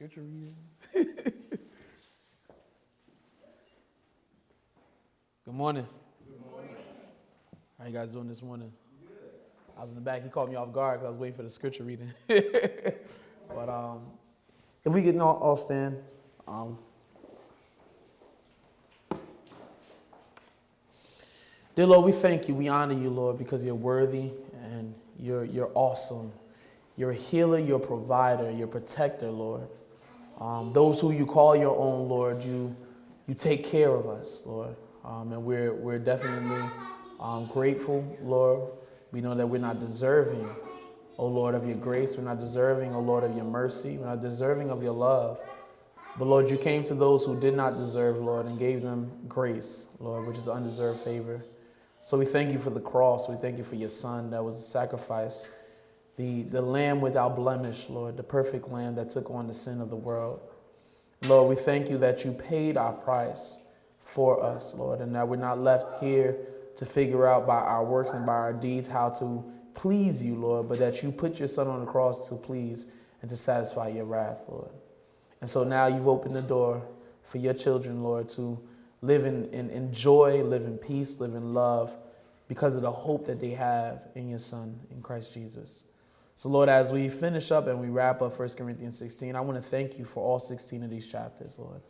scripture reading. Good morning. Good morning. How you guys doing this morning? Good. I was in the back. He caught me off guard because I was waiting for the scripture reading. but um, if we can all, all stand. Um, dear Lord, we thank you. We honor you, Lord, because you're worthy and you're, you're awesome. You're a healer, you're a provider, you're a protector, Lord. Um, those who you call your own, Lord, you, you take care of us, Lord. Um, and we're, we're definitely um, grateful, Lord. We know that we're not deserving, O Lord, of your grace. We're not deserving, O Lord, of your mercy. We're not deserving of your love. But Lord, you came to those who did not deserve, Lord, and gave them grace, Lord, which is undeserved favor. So we thank you for the cross. We thank you for your son that was a sacrifice the, the lamb without blemish, Lord, the perfect lamb that took on the sin of the world. Lord, we thank you that you paid our price for us, Lord, and that we're not left here to figure out by our works and by our deeds how to please you, Lord, but that you put your son on the cross to please and to satisfy your wrath, Lord. And so now you've opened the door for your children, Lord, to live in, in, in joy, live in peace, live in love because of the hope that they have in your son, in Christ Jesus. So, Lord, as we finish up and we wrap up 1 Corinthians 16, I want to thank you for all 16 of these chapters, Lord.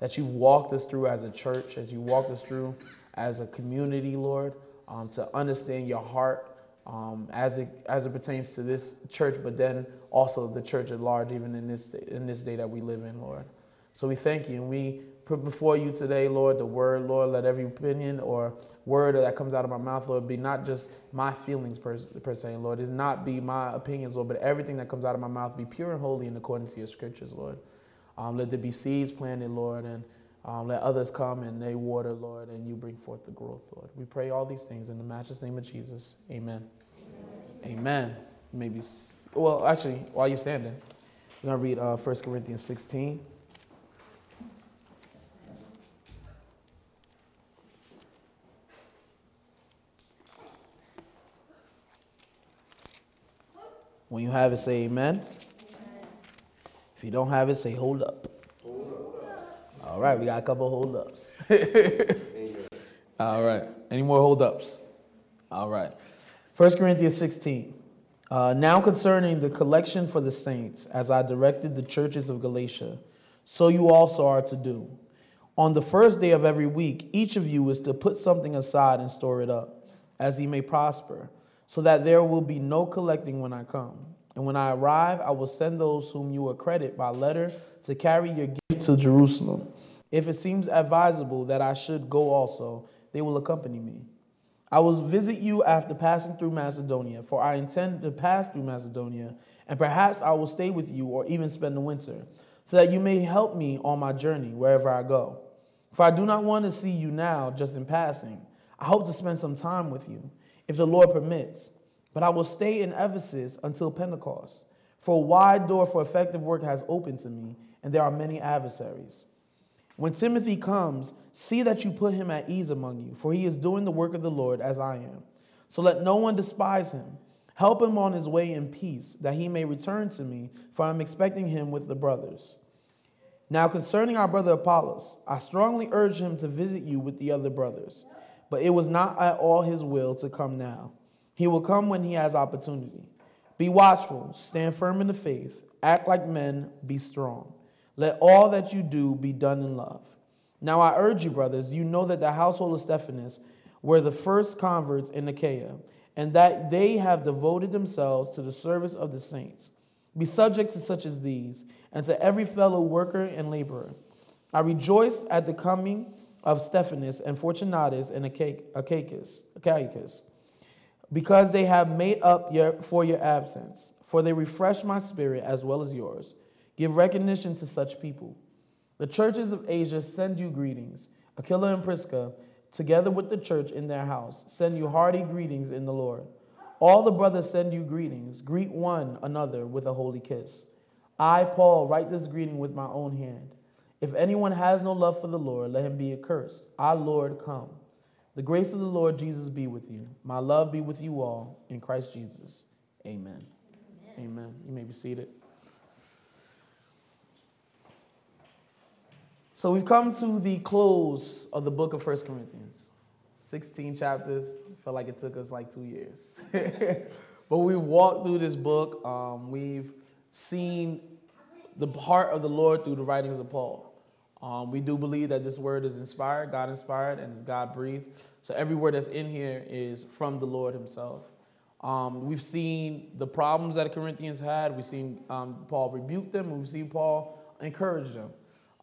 That you've walked us through as a church, as you walked us through as a community, Lord, um, to understand your heart um, as, it, as it pertains to this church, but then also the church at large, even in this, in this day that we live in, Lord. So we thank you and we put before you today, Lord, the word, Lord, let every opinion or word that comes out of my mouth, Lord, be not just my feelings per, per se, Lord. It's not be my opinions, Lord, but everything that comes out of my mouth be pure and holy in accordance to your scriptures, Lord. Um, let there be seeds planted, Lord, and um, let others come and they water, Lord, and you bring forth the growth, Lord. We pray all these things in the matchless name of Jesus. Amen. Amen. Amen. Maybe, well, actually, while you're standing, we're going to read uh, 1 Corinthians 16. When you have it, say amen. If you don't have it, say hold up. Hold up. All right, we got a couple hold ups. All right. Any more hold ups? All right. 1 Corinthians 16. Uh, now concerning the collection for the saints, as I directed the churches of Galatia, so you also are to do. On the first day of every week, each of you is to put something aside and store it up, as he may prosper so that there will be no collecting when I come. And when I arrive, I will send those whom you accredit by letter to carry your gift to Jerusalem. If it seems advisable that I should go also, they will accompany me. I will visit you after passing through Macedonia, for I intend to pass through Macedonia, and perhaps I will stay with you or even spend the winter, so that you may help me on my journey wherever I go. For I do not want to see you now just in passing. I hope to spend some time with you if the Lord permits. But I will stay in Ephesus until Pentecost. For a wide door for effective work has opened to me, and there are many adversaries. When Timothy comes, see that you put him at ease among you, for he is doing the work of the Lord as I am. So let no one despise him. Help him on his way in peace, that he may return to me, for I am expecting him with the brothers. Now, concerning our brother Apollos, I strongly urge him to visit you with the other brothers but it was not at all his will to come now. He will come when he has opportunity. Be watchful, stand firm in the faith, act like men, be strong. Let all that you do be done in love. Now I urge you, brothers, you know that the household of Stephanas were the first converts in Achaia, and that they have devoted themselves to the service of the saints. Be subject to such as these, and to every fellow worker and laborer. I rejoice at the coming of Stephanas and Fortunatus and Achaicus, Achaicus, because they have made up your, for your absence, for they refresh my spirit as well as yours. Give recognition to such people. The churches of Asia send you greetings. Aquila and Prisca, together with the church in their house, send you hearty greetings in the Lord. All the brothers send you greetings. Greet one another with a holy kiss. I, Paul, write this greeting with my own hand. If anyone has no love for the Lord, let him be accursed. Our Lord, come. The grace of the Lord Jesus be with you. My love be with you all in Christ Jesus. Amen. Amen. Amen. You may be seated. So we've come to the close of the book of First Corinthians. 16 chapters. Felt like it took us like two years. but we've walked through this book. Um, we've seen the heart of the Lord through the writings of Paul. Um, we do believe that this word is inspired, God inspired, and is God breathed. So every word that's in here is from the Lord Himself. Um, we've seen the problems that the Corinthians had. We've seen um, Paul rebuke them. We've seen Paul encourage them.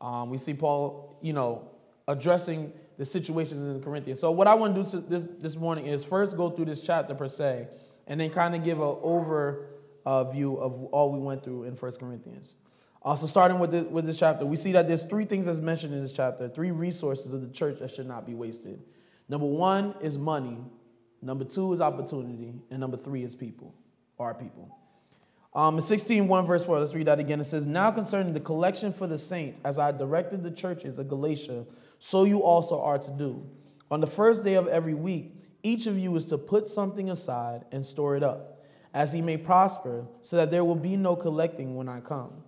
Um, we see Paul, you know, addressing the situations in the Corinthians. So what I want to do this this morning is first go through this chapter per se, and then kind of give an overview of all we went through in First Corinthians. Also, starting with, the, with this chapter, we see that there's three things that's mentioned in this chapter, three resources of the church that should not be wasted. Number one is money, number two is opportunity, and number three is people, our people. Um, in 16, 1 verse 4, let's read that again. It says, Now concerning the collection for the saints, as I directed the churches of Galatia, so you also are to do. On the first day of every week, each of you is to put something aside and store it up, as he may prosper, so that there will be no collecting when I come.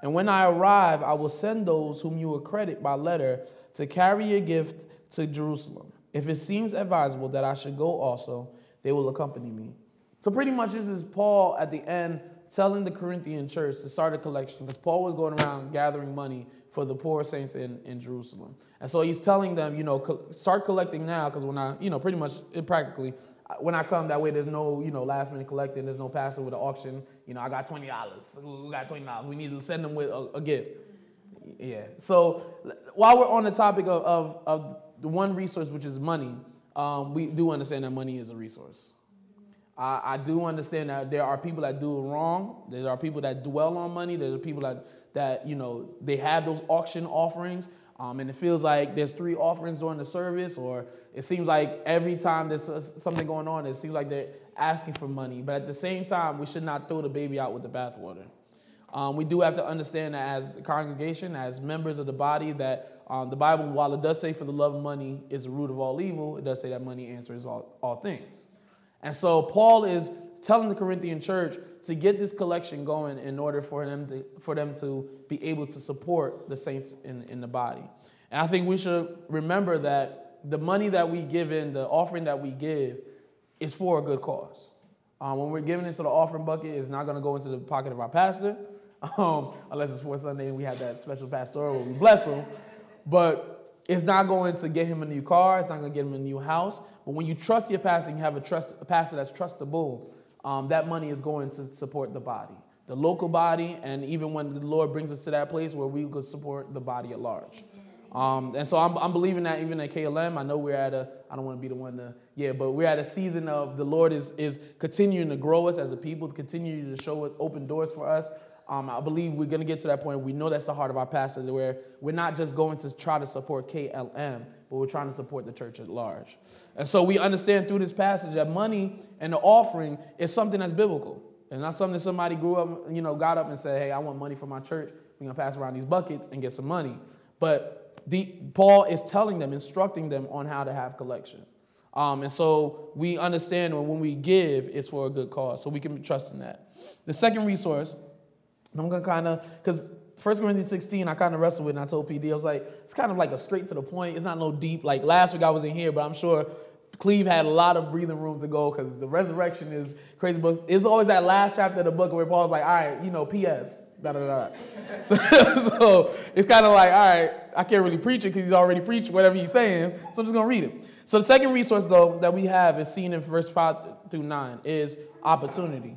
And when I arrive, I will send those whom you accredit by letter to carry your gift to Jerusalem. If it seems advisable that I should go also, they will accompany me. So, pretty much, this is Paul at the end telling the Corinthian church to start a collection because Paul was going around gathering money for the poor saints in, in Jerusalem. And so he's telling them, you know, co- start collecting now because when I, you know, pretty much practically, when I come that way, there's no, you know, last minute collecting. There's no passing with an auction. You know, I got twenty dollars. We got twenty dollars. We need to send them with a, a, gift. Yeah. So while we're on the topic of, of, of the one resource, which is money, um, we do understand that money is a resource. I, I do understand that there are people that do it wrong. There are people that dwell on money. There are people that that you know they have those auction offerings. Um, and it feels like there's three offerings during the service, or it seems like every time there's something going on, it seems like they're asking for money. But at the same time, we should not throw the baby out with the bathwater. Um, we do have to understand that as a congregation, as members of the body, that um, the Bible, while it does say for the love of money is the root of all evil, it does say that money answers all, all things. And so Paul is telling the Corinthian church to get this collection going in order for them to, for them to be able to support the saints in, in the body. And I think we should remember that the money that we give in, the offering that we give, is for a good cause. Um, when we're giving into the offering bucket, it's not going to go into the pocket of our pastor, um, unless it's for Sunday and we have that special pastor where we bless him. But it's not going to get him a new car. It's not going to get him a new house. But when you trust your pastor you have a, trust, a pastor that's trustable, um, that money is going to support the body, the local body, and even when the Lord brings us to that place where we could support the body at large. Um, and so I'm, I'm, believing that even at KLM, I know we're at a, I don't want to be the one to, yeah, but we're at a season of the Lord is, is continuing to grow us as a people, continue to show us open doors for us. Um, I believe we're going to get to that point. We know that's the heart of our pastor, where we're not just going to try to support KLM, but we're trying to support the church at large. And so we understand through this passage that money and the offering is something that's biblical. And not something that somebody grew up, you know, got up and said, hey, I want money for my church. We're going to pass around these buckets and get some money. But the, Paul is telling them, instructing them on how to have collection. Um, and so we understand when we give, it's for a good cause. So we can trust in that. The second resource, I'm going to kind of, because 1 Corinthians 16, I kind of wrestled with and I told PD, I was like, it's kind of like a straight to the point. It's not no deep. Like last week I was in here, but I'm sure Cleve had a lot of breathing room to go because the resurrection is crazy. But it's always that last chapter of the book where Paul's like, all right, you know, P.S. Da da da. So, so it's kind of like, all right, I can't really preach it because he's already preached whatever he's saying. So I'm just gonna read it. So the second resource though that we have is seen in verse five through nine is opportunity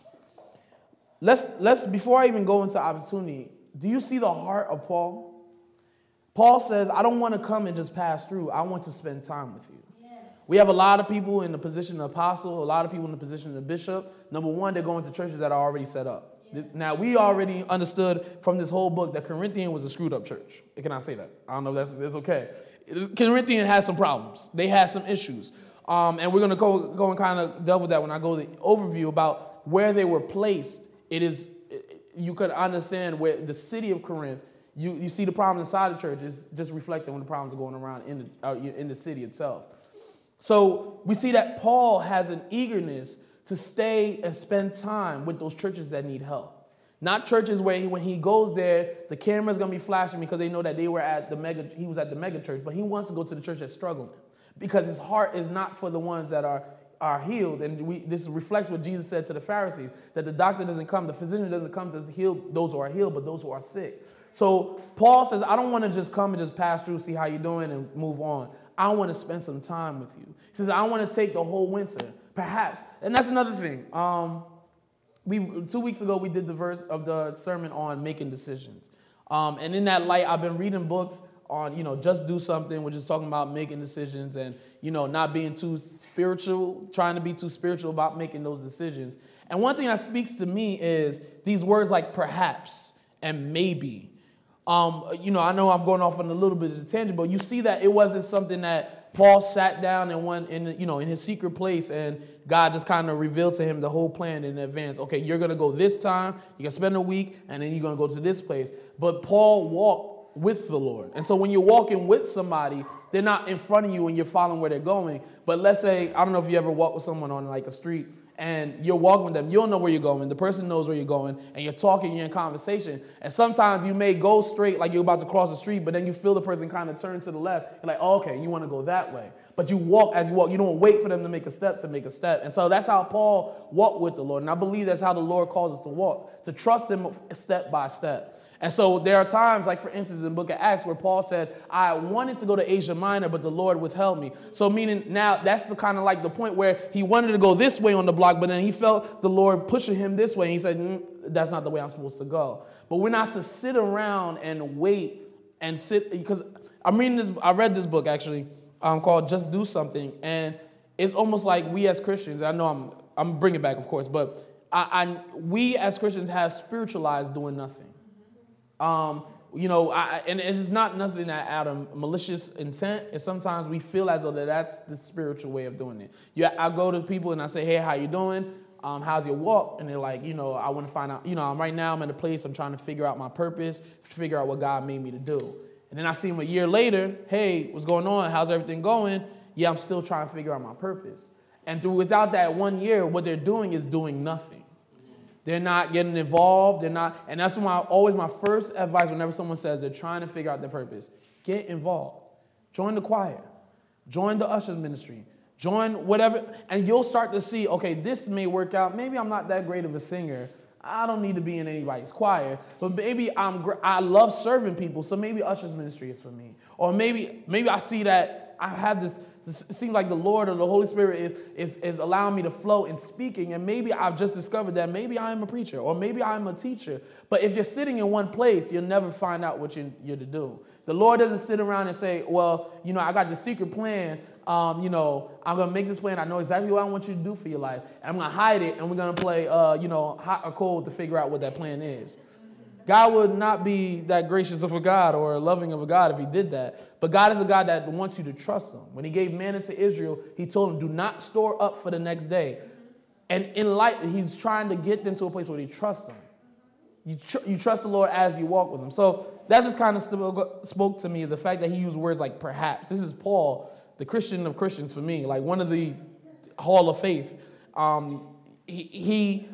Let's, let's, before I even go into opportunity, do you see the heart of Paul? Paul says, I don't want to come and just pass through. I want to spend time with you. Yes. We have a lot of people in the position of apostle, a lot of people in the position of bishop. Number one, they're going to churches that are already set up. Now, we already understood from this whole book that Corinthian was a screwed up church. Can I say that? I don't know if that's, that's okay. Corinthian had some problems. They had some issues. Um, and we're going to go, go and kind of delve with that when I go to the overview about where they were placed. It is, you could understand where the city of Corinth, you, you see the problems inside the church is just reflecting when the problems are going around in the, uh, in the city itself. So we see that Paul has an eagerness to stay and spend time with those churches that need help. Not churches where he, when he goes there, the camera's gonna be flashing because they know that they were at the mega, he was at the mega church, but he wants to go to the church that's struggling because his heart is not for the ones that are, are healed. And we, this reflects what Jesus said to the Pharisees that the doctor doesn't come, the physician doesn't come to heal those who are healed, but those who are sick. So Paul says, I don't want to just come and just pass through, see how you're doing, and move on. I want to spend some time with you. He says, I want to take the whole winter, perhaps. And that's another thing. Um, we two weeks ago we did the verse of the sermon on making decisions. Um, and in that light, I've been reading books on, you know, just do something, we're just talking about making decisions and, you know, not being too spiritual, trying to be too spiritual about making those decisions. And one thing that speaks to me is these words like perhaps and maybe. Um, you know, I know I'm going off on a little bit of a tangent, but you see that it wasn't something that Paul sat down and went in, you know, in his secret place and God just kind of revealed to him the whole plan in advance. Okay, you're going to go this time, you're going to spend a week, and then you're going to go to this place. But Paul walked with the Lord. And so when you're walking with somebody, they're not in front of you and you're following where they're going. But let's say, I don't know if you ever walk with someone on like a street and you're walking with them, you don't know where you're going. The person knows where you're going, and you're talking, you're in conversation. And sometimes you may go straight like you're about to cross the street, but then you feel the person kind of turn to the left. You're like, oh, okay, you want to go that way. But you walk as you walk. You don't wait for them to make a step to make a step. And so that's how Paul walked with the Lord. And I believe that's how the Lord calls us to walk, to trust Him step by step. And so there are times, like for instance, in the book of Acts, where Paul said, I wanted to go to Asia Minor, but the Lord withheld me. So, meaning now that's the kind of like the point where he wanted to go this way on the block, but then he felt the Lord pushing him this way. And he said, mm, That's not the way I'm supposed to go. But we're not to sit around and wait and sit, because I'm reading this, I read this book actually um, called Just Do Something. And it's almost like we as Christians, I know I'm, I'm bringing it back, of course, but I, I, we as Christians have spiritualized doing nothing. Um, you know, I, and it's not nothing that out of malicious intent. And sometimes we feel as though that that's the spiritual way of doing it. Yeah, I go to people and I say, "Hey, how you doing? Um, how's your walk?" And they're like, "You know, I want to find out. You know, right now I'm in a place I'm trying to figure out my purpose, figure out what God made me to do." And then I see them a year later. Hey, what's going on? How's everything going? Yeah, I'm still trying to figure out my purpose. And through without that one year, what they're doing is doing nothing. They're not getting involved. They're not, and that's why always my first advice whenever someone says they're trying to figure out their purpose, get involved. Join the choir. Join the ushers ministry. Join whatever, and you'll start to see, okay, this may work out. Maybe I'm not that great of a singer. I don't need to be in anybody's choir, but maybe I'm I love serving people, so maybe ushers ministry is for me. Or maybe maybe I see that I have this seems like the Lord or the Holy Spirit is, is, is allowing me to flow in speaking. And maybe I've just discovered that maybe I'm a preacher or maybe I'm a teacher. But if you're sitting in one place, you'll never find out what you're, you're to do. The Lord doesn't sit around and say, well, you know, I got the secret plan. Um, you know, I'm going to make this plan. I know exactly what I want you to do for your life. And I'm going to hide it and we're going to play, uh, you know, hot or cold to figure out what that plan is. God would not be that gracious of a God or loving of a God if he did that. But God is a God that wants you to trust him. When he gave manna to Israel, he told them, do not store up for the next day. And in light, he's trying to get them to a place where they trust him. You, tr- you trust the Lord as you walk with him. So that just kind of st- spoke to me, the fact that he used words like perhaps. This is Paul, the Christian of Christians for me, like one of the hall of faith. Um, he, he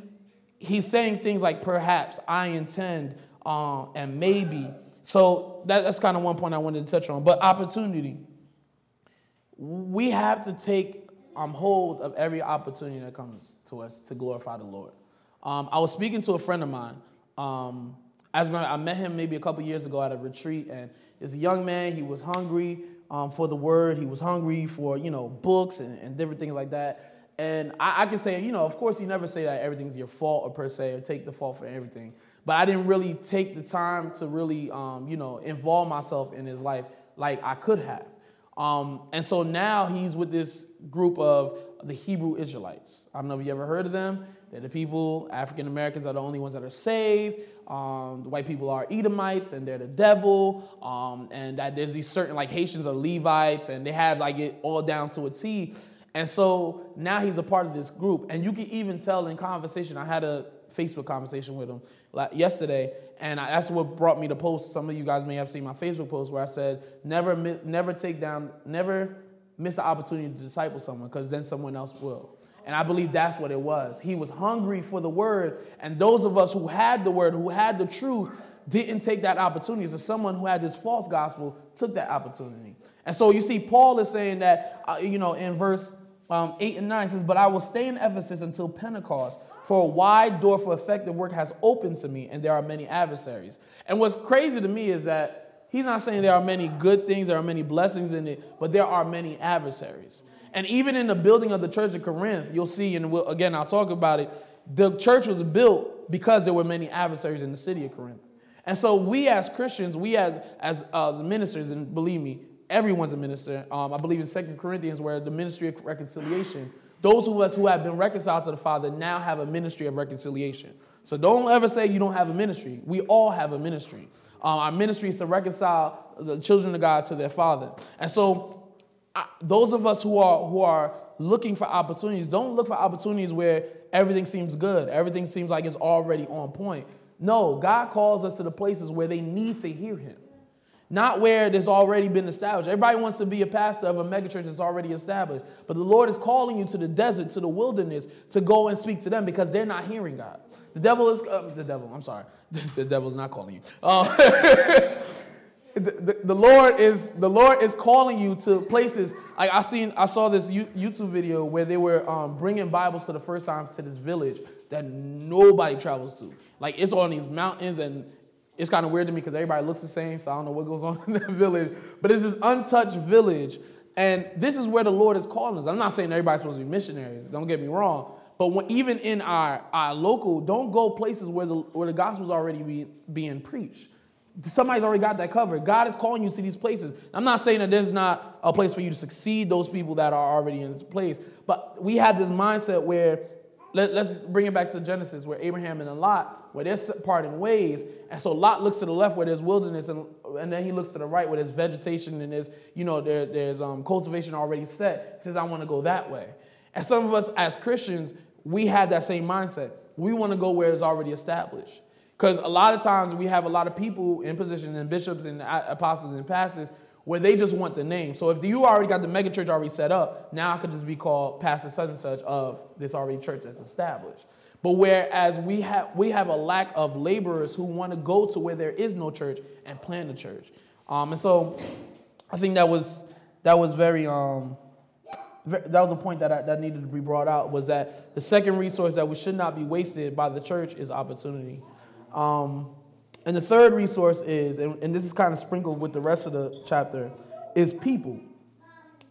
he's saying things like perhaps, I intend, uh, and maybe. So that, that's kind of one point I wanted to touch on. But opportunity. We have to take um, hold of every opportunity that comes to us to glorify the Lord. Um, I was speaking to a friend of mine. Um, as I met him maybe a couple years ago at a retreat, and he's a young man. He was hungry um, for the word. He was hungry for you know books and, and different things like that. And I, I, can say, you know, of course, you never say that everything's your fault or per se, or take the fault for everything. But I didn't really take the time to really, um, you know, involve myself in his life like I could have. Um, and so now he's with this group of the Hebrew Israelites. I don't know if you ever heard of them. They're the people, African Americans are the only ones that are saved. Um, the white people are Edomites and they're the devil. Um, and that there's these certain, like Haitians are Levites and they have like it all down to a T. And so now he's a part of this group. And you can even tell in conversation, I had a Facebook conversation with him yesterday, and that's what brought me to post. Some of you guys may have seen my Facebook post where I said, never, never take down, never miss an opportunity to disciple someone because then someone else will. And I believe that's what it was. He was hungry for the word. And those of us who had the word, who had the truth, didn't take that opportunity. So someone who had this false gospel took that opportunity. And so you see, Paul is saying that, uh, you know, in verse um, 8 and 9 says, But I will stay in Ephesus until Pentecost, for a wide door for effective work has opened to me, and there are many adversaries. And what's crazy to me is that he's not saying there are many good things, there are many blessings in it, but there are many adversaries. And even in the building of the church of Corinth, you'll see, and we'll, again, I'll talk about it, the church was built because there were many adversaries in the city of Corinth. And so we as Christians, we as, as, as ministers, and believe me, everyone's a minister. Um, I believe in Second Corinthians, where the ministry of reconciliation, those of us who have been reconciled to the Father now have a ministry of reconciliation. So don't ever say you don't have a ministry. We all have a ministry. Um, our ministry is to reconcile the children of God to their Father. And so those of us who are who are looking for opportunities don't look for opportunities where everything seems good everything seems like it's already on point no god calls us to the places where they need to hear him not where there's already been established. Everybody wants to be a pastor of a megachurch that's already established. But the lord is calling you to the desert to the wilderness to go and speak to them because they're not hearing god. The devil is uh, the devil i'm sorry. The devil's not calling you. Uh, the, the, Lord is the Lord is calling you to places. Like I seen, I saw this YouTube video where they were um, bringing Bibles for the first time to this village that nobody travels to. Like it's on these mountains, and it's kind of weird to me because everybody looks the same, so I don't know what goes on in that village. But it's this untouched village, and this is where the Lord is calling us. I'm not saying everybody's supposed to be missionaries. Don't get me wrong. But when, even in our, our local, don't go places where the where the gospel's already be, being preached somebody's already got that covered. God is calling you to these places. I'm not saying that there's not a place for you to succeed those people that are already in this place, but we have this mindset where let, us bring it back to Genesis, where Abraham and Lot, where they're parting ways, and so Lot looks to the left where there's wilderness, and, and then he looks to the right where there's vegetation and there's you know there, there's um, cultivation already set. He says, I want to go that way. And some of us as Christians, we have that same mindset. We want to go where it's already established. Because a lot of times we have a lot of people in positions and bishops and apostles and pastors where they just want the name. So if you already got the megachurch already set up, now I could just be called pastor such and such of this already church that's established. But whereas we have we have a lack of laborers who want to go to where there is no church and plant a church. Um, and so I think that was that was very um, that was a point that I, that needed to be brought out was that the second resource that we should not be wasted by the church is opportunity. Um, and the third resource is, and, and this is kind of sprinkled with the rest of the chapter, is people.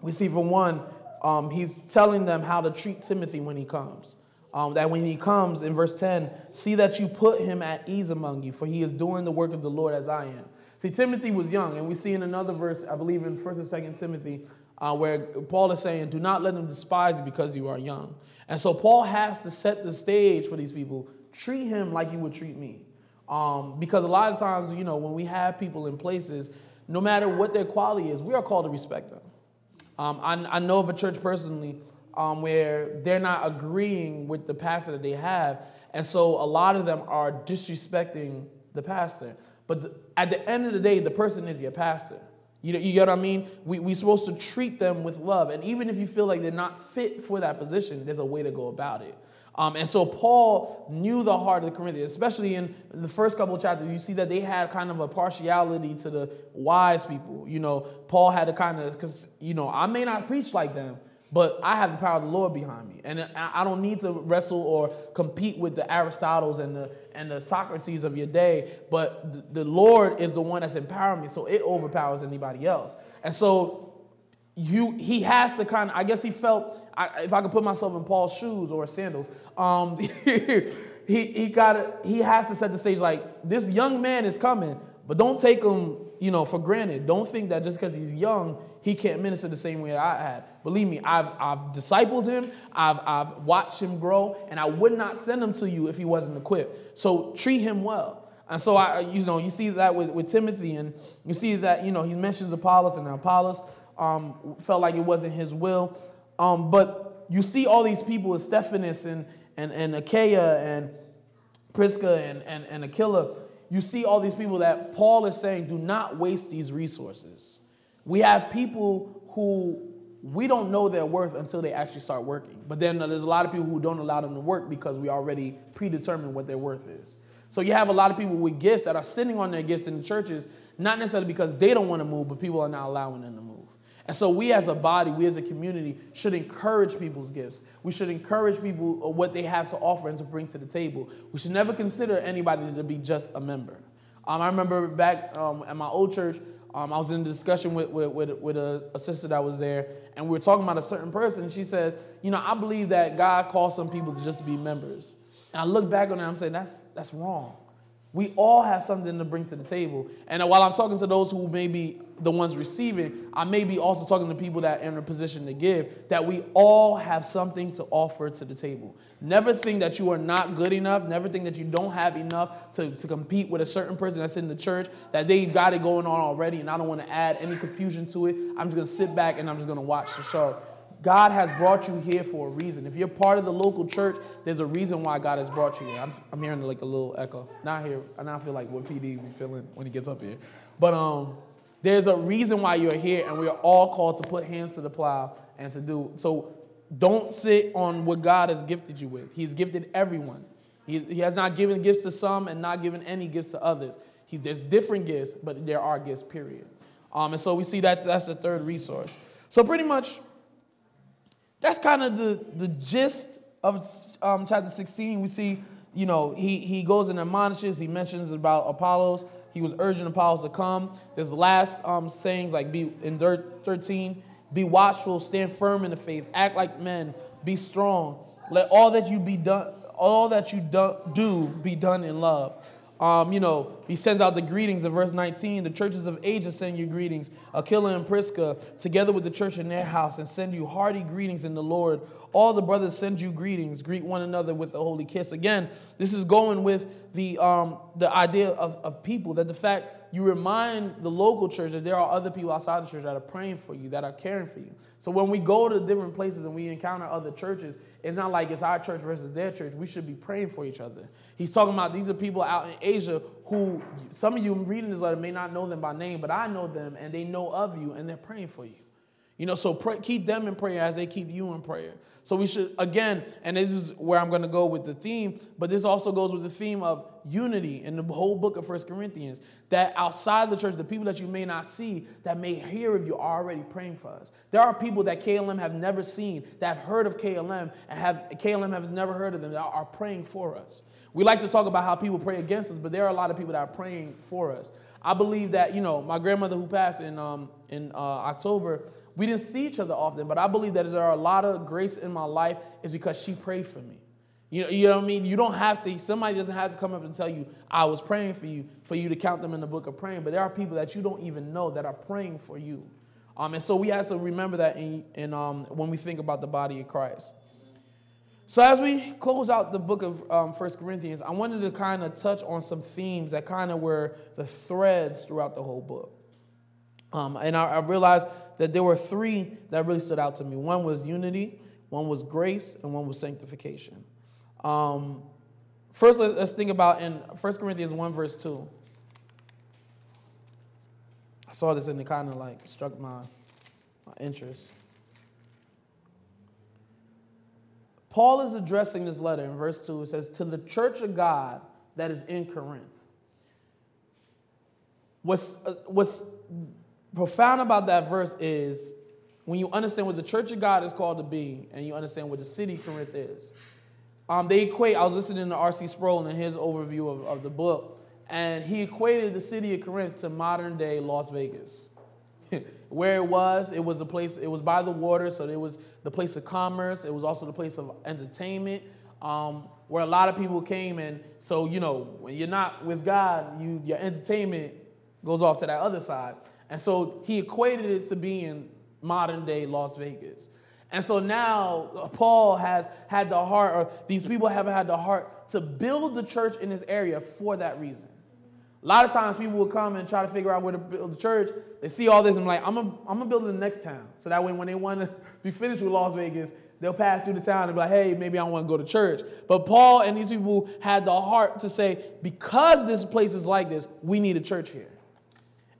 We see, for one, um, he's telling them how to treat Timothy when he comes. Um, that when he comes in verse 10, see that you put him at ease among you, for he is doing the work of the Lord as I am. See, Timothy was young, and we see in another verse, I believe in 1st and 2nd Timothy, uh, where Paul is saying, Do not let them despise you because you are young. And so Paul has to set the stage for these people. Treat him like you would treat me. Um, because a lot of times, you know, when we have people in places, no matter what their quality is, we are called to respect them. Um, I, I, know of a church personally um, where they're not agreeing with the pastor that they have, and so a lot of them are disrespecting the pastor. But the, at the end of the day, the person is your pastor. You, know, you get what I mean? We, we're supposed to treat them with love. And even if you feel like they're not fit for that position, there's a way to go about it. Um, and so Paul knew the heart of the Corinthians, especially in the first couple of chapters. You see that they had kind of a partiality to the wise people. You know, Paul had to kind of, because, you know, I may not preach like them, but I have the power of the Lord behind me. And I don't need to wrestle or compete with the Aristotles and the, and the Socrates of your day, but the Lord is the one that's empowering me, so it overpowers anybody else. And so you, he has to kind of, I guess he felt I, if I could put myself in Paul's shoes or sandals, um, he he got he has to set the stage like this young man is coming, But don't take him, you know, for granted. Don't think that just because he's young, he can't minister the same way that I had. Believe me, I've, I've discipled him, I've, I've watched him grow, and I would not send him to you if he wasn't equipped. So treat him well. And so I, you know, you see that with, with Timothy, and you see that, you know, he mentions Apollos, and Apollos um, felt like it wasn't his will. Um, but you see all these people, Stephanas and, and, and Achaia and Prisca and, and, and Aquila, you see all these people that Paul is saying, do not waste these resources. We have people who we don't know their worth until they actually start working. But then there's a lot of people who don't allow them to work because we already predetermined what their worth is. So you have a lot of people with gifts that are sitting on their gifts in the churches, not necessarily because they don't want to move, but people are not allowing them to move. And so we as a body, we as a community should encourage people's gifts. We should encourage people what they have to offer and to bring to the table. We should never consider anybody to be just a member. Um, I remember back um, at my old church, um, I was in a discussion with, with, with, with a, a, sister that was there, and we were talking about a certain person, and she said, You know, I believe that God calls some people to just be members. And I look back on it and I'm saying, That's, that's wrong. We all have something to bring to the table. And while I'm talking to those who may be the ones receiving, I may be also talking to people that are in a position to give, that we all have something to offer to the table. Never think that you are not good enough. Never think that you don't have enough to, to compete with a certain person that's in the church, that they've got it going on already, and I don't want to add any confusion to it. I'm just going to sit back and I'm just going to watch the show. God has brought you here for a reason. If you're part of the local church, there's a reason why God has brought you here. I'm, I'm hearing like a little echo. Not here. I now feel like what PD be feeling when he gets up here. But um, there's a reason why you're here, and we are all called to put hands to the plow and to do. So don't sit on what God has gifted you with. He's gifted everyone. He, he has not given gifts to some and not given any gifts to others. He, there's different gifts, but there are gifts, period. Um, and so we see that that's the third resource. So pretty much that's kind of the, the gist of um, chapter 16. We see, you know, he, he goes and admonishes, he mentions about Apollos. He was urging Apollos to come. His last um, sayings like be in 13, be watchful, stand firm in the faith, act like men, be strong. Let all that you be done, all that you do, do be done in love. Um, you know, he sends out the greetings in verse 19. The churches of Asia send you greetings. Aquila and Prisca, together with the church in their house, and send you hearty greetings in the Lord. All the brothers send you greetings. Greet one another with a holy kiss. Again, this is going with the, um, the idea of, of people, that the fact you remind the local church that there are other people outside the church that are praying for you, that are caring for you. So when we go to different places and we encounter other churches, it's not like it's our church versus their church. We should be praying for each other. He's talking about these are people out in Asia who some of you reading this letter may not know them by name, but I know them and they know of you and they're praying for you. You know, so pray, keep them in prayer as they keep you in prayer. So we should, again, and this is where I'm going to go with the theme, but this also goes with the theme of unity in the whole book of First Corinthians. That outside the church, the people that you may not see, that may hear of you are already praying for us. There are people that KLM have never seen, that have heard of KLM, and have KLM has never heard of them, that are praying for us. We like to talk about how people pray against us, but there are a lot of people that are praying for us. I believe that, you know, my grandmother who passed in, um, in uh, October, we didn't see each other often, but I believe that there are a lot of grace in my life is because she prayed for me. You know, you know what I mean? You don't have to, somebody doesn't have to come up and tell you, I was praying for you, for you to count them in the book of praying. But there are people that you don't even know that are praying for you. Um, and so we have to remember that in, in um, when we think about the body of Christ. So as we close out the book of um, 1 Corinthians, I wanted to kind of touch on some themes that kind of were the threads throughout the whole book. Um, and I, I realized that there were three that really stood out to me. One was unity, one was grace, and one was sanctification. Um, first, let's think about in 1 Corinthians 1, verse 2. I saw this and it kind of like struck my, my interest. Paul is addressing this letter in verse 2. It says, To the church of God that is in Corinth. What's, uh, what's profound about that verse is when you understand what the church of God is called to be and you understand what the city Corinth is. Um, they equate, I was listening to R.C. Sproul in his overview of, of the book, and he equated the city of Corinth to modern day Las Vegas. Where it was, it was a place, it was by the water, so it was the place of commerce. It was also the place of entertainment, um, where a lot of people came. And so, you know, when you're not with God, you, your entertainment goes off to that other side. And so he equated it to being modern day Las Vegas. And so now Paul has had the heart, or these people have had the heart to build the church in this area for that reason. A lot of times people will come and try to figure out where to build the church. They see all this and like, I'm gonna, I'm gonna build in the next town. So that way when they want to be finished with Las Vegas, they'll pass through the town and be like, hey, maybe I want to go to church. But Paul and these people had the heart to say, because this place is like this, we need a church here.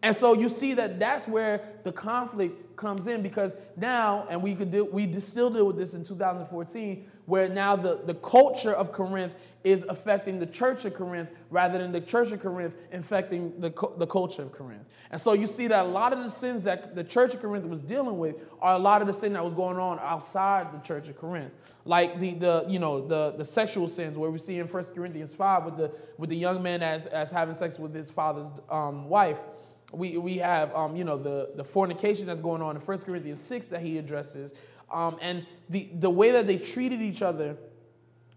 And so you see that that's where the conflict comes in because now, and we could do, we still deal with this in 2014, where now the, the culture of Corinth is affecting the church of Corinth rather than the church of Corinth infecting the, the culture of Corinth. And so you see that a lot of the sins that the church of Corinth was dealing with are a lot of the sin that was going on outside the church of Corinth. Like the, the you know, the, the sexual sins where we see in 1 Corinthians 5 with the, with the young man as, as having sex with his father's um, wife we, we have um, you know the, the fornication that's going on in 1 corinthians 6 that he addresses. Um, and the, the way that they treated each other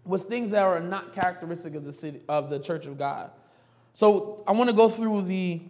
was things that are not characteristic of the city of the church of god. So i want to go through the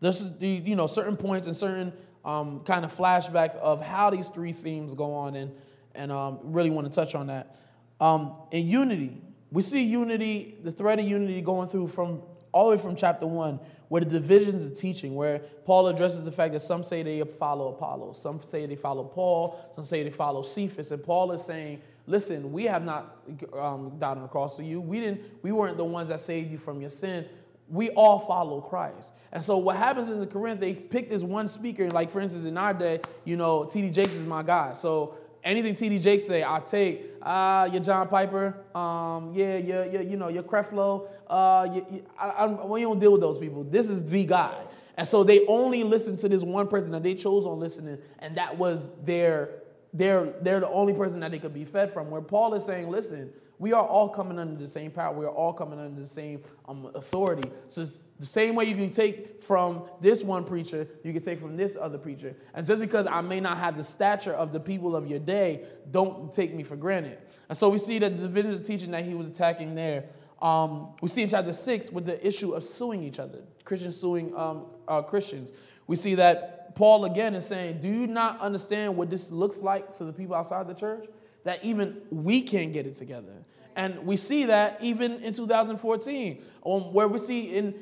there's the you know certain points and certain um, kind of flashbacks of how these three themes go on and and um, really want to touch on that. Um, in unity we see unity the thread of unity going through from all the way from chapter 1 where the divisions of teaching, where Paul addresses the fact that some say they follow Apollo, some say they follow Paul, some say they follow Cephas, and Paul is saying, "Listen, we have not um, died on the cross for you. We didn't. We weren't the ones that saved you from your sin. We all follow Christ." And so, what happens in the Corinth? They pick this one speaker, like for instance, in our day, you know, T.D. Jakes is my guy. So anything T.D. Jakes say, I take. Uh, your John Piper, um, yeah, yeah, yeah, you know, your Creflo. Uh, you, I, I, we don't deal with those people. This is the guy. And so they only listen to this one person that they chose on listening, and that was their, their, they're the only person that they could be fed from. Where Paul is saying, listen, we are all coming under the same power. We are all coming under the same um, authority. So it's the same way you can take from this one preacher, you can take from this other preacher. And just because I may not have the stature of the people of your day, don't take me for granted. And so we see that the division of teaching that he was attacking there. Um, we see in chapter six with the issue of suing each other, Christians suing um, uh, Christians. We see that Paul again is saying, Do you not understand what this looks like to the people outside the church? That even we can't get it together. And we see that even in 2014, um, where we see in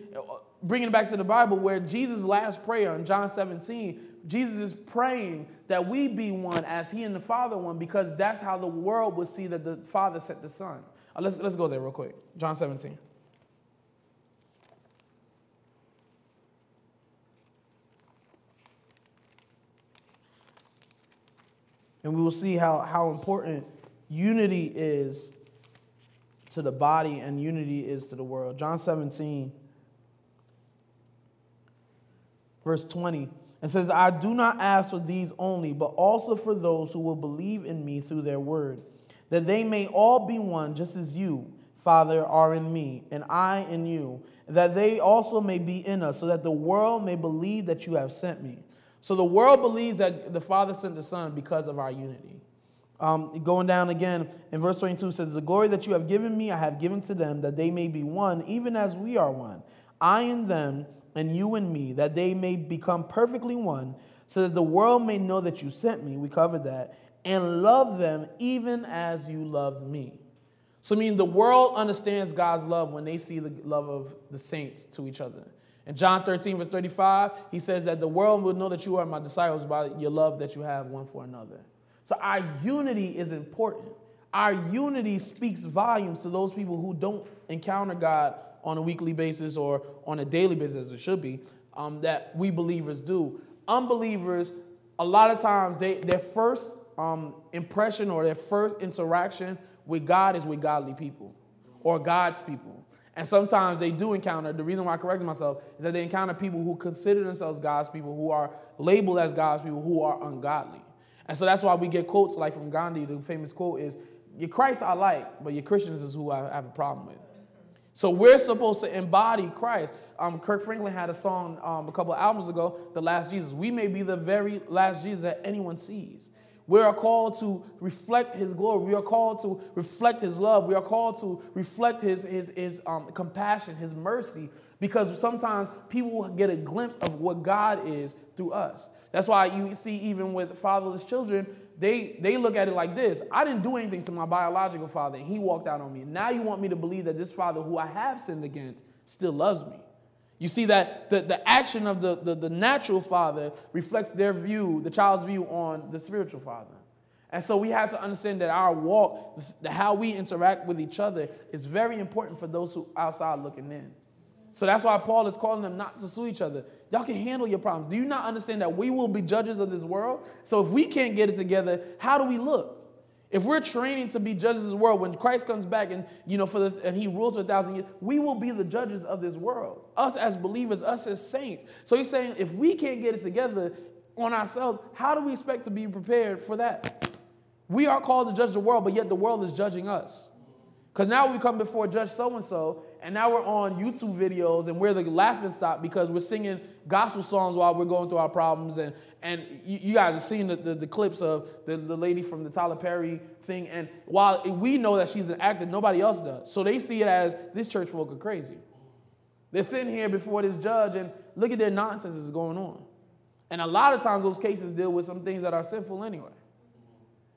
bringing it back to the Bible, where Jesus' last prayer in John 17, Jesus is praying that we be one as he and the Father one, because that's how the world would see that the Father sent the Son. Uh, let's, let's go there real quick. John 17. And we will see how, how important unity is to the body and unity is to the world. John 17, verse 20, it says, I do not ask for these only, but also for those who will believe in me through their word, that they may all be one, just as you, Father, are in me, and I in you, that they also may be in us, so that the world may believe that you have sent me. So the world believes that the Father sent the Son because of our unity. Um, going down again in verse 22 says, The glory that you have given me, I have given to them, that they may be one, even as we are one. I and them, and you and me, that they may become perfectly one, so that the world may know that you sent me. We covered that. And love them even as you loved me. So, I mean, the world understands God's love when they see the love of the saints to each other. In John 13, verse 35, he says that the world will know that you are my disciples by your love that you have one for another. So our unity is important. Our unity speaks volumes to those people who don't encounter God on a weekly basis or on a daily basis, as it should be, um, that we believers do. Unbelievers, a lot of times, they, their first um, impression or their first interaction with God is with godly people or God's people. And sometimes they do encounter, the reason why I corrected myself is that they encounter people who consider themselves God's people, who are labeled as God's people, who are ungodly. And so that's why we get quotes like from Gandhi, the famous quote is, Your Christ I like, but your Christians is who I have a problem with. So we're supposed to embody Christ. Um, Kirk Franklin had a song um, a couple albums ago, The Last Jesus. We may be the very last Jesus that anyone sees. We are called to reflect His glory. We are called to reflect His love. We are called to reflect His, His, His um, compassion, His mercy, because sometimes people get a glimpse of what God is through us. That's why you see, even with fatherless children, they, they look at it like this I didn't do anything to my biological father, and he walked out on me. Now you want me to believe that this father who I have sinned against still loves me. You see that the, the action of the, the, the natural father reflects their view, the child's view on the spiritual father. And so we have to understand that our walk, the, how we interact with each other, is very important for those who outside looking in. So that's why Paul is calling them not to sue each other. Y'all can handle your problems. Do you not understand that we will be judges of this world? So if we can't get it together, how do we look? If we're training to be judges of the world, when Christ comes back and you know for the, and he rules for a thousand years, we will be the judges of this world. Us as believers, us as saints. So he's saying if we can't get it together on ourselves, how do we expect to be prepared for that? We are called to judge the world, but yet the world is judging us. Because now we come before Judge so and so, and now we're on YouTube videos and we're the laughing stock because we're singing gospel songs while we're going through our problems. And, and you, you guys have seen the, the, the clips of the, the lady from the Tyler Perry thing. And while we know that she's an actor, nobody else does. So they see it as this church folk are crazy. They're sitting here before this judge and look at their nonsense that's going on. And a lot of times those cases deal with some things that are sinful anyway.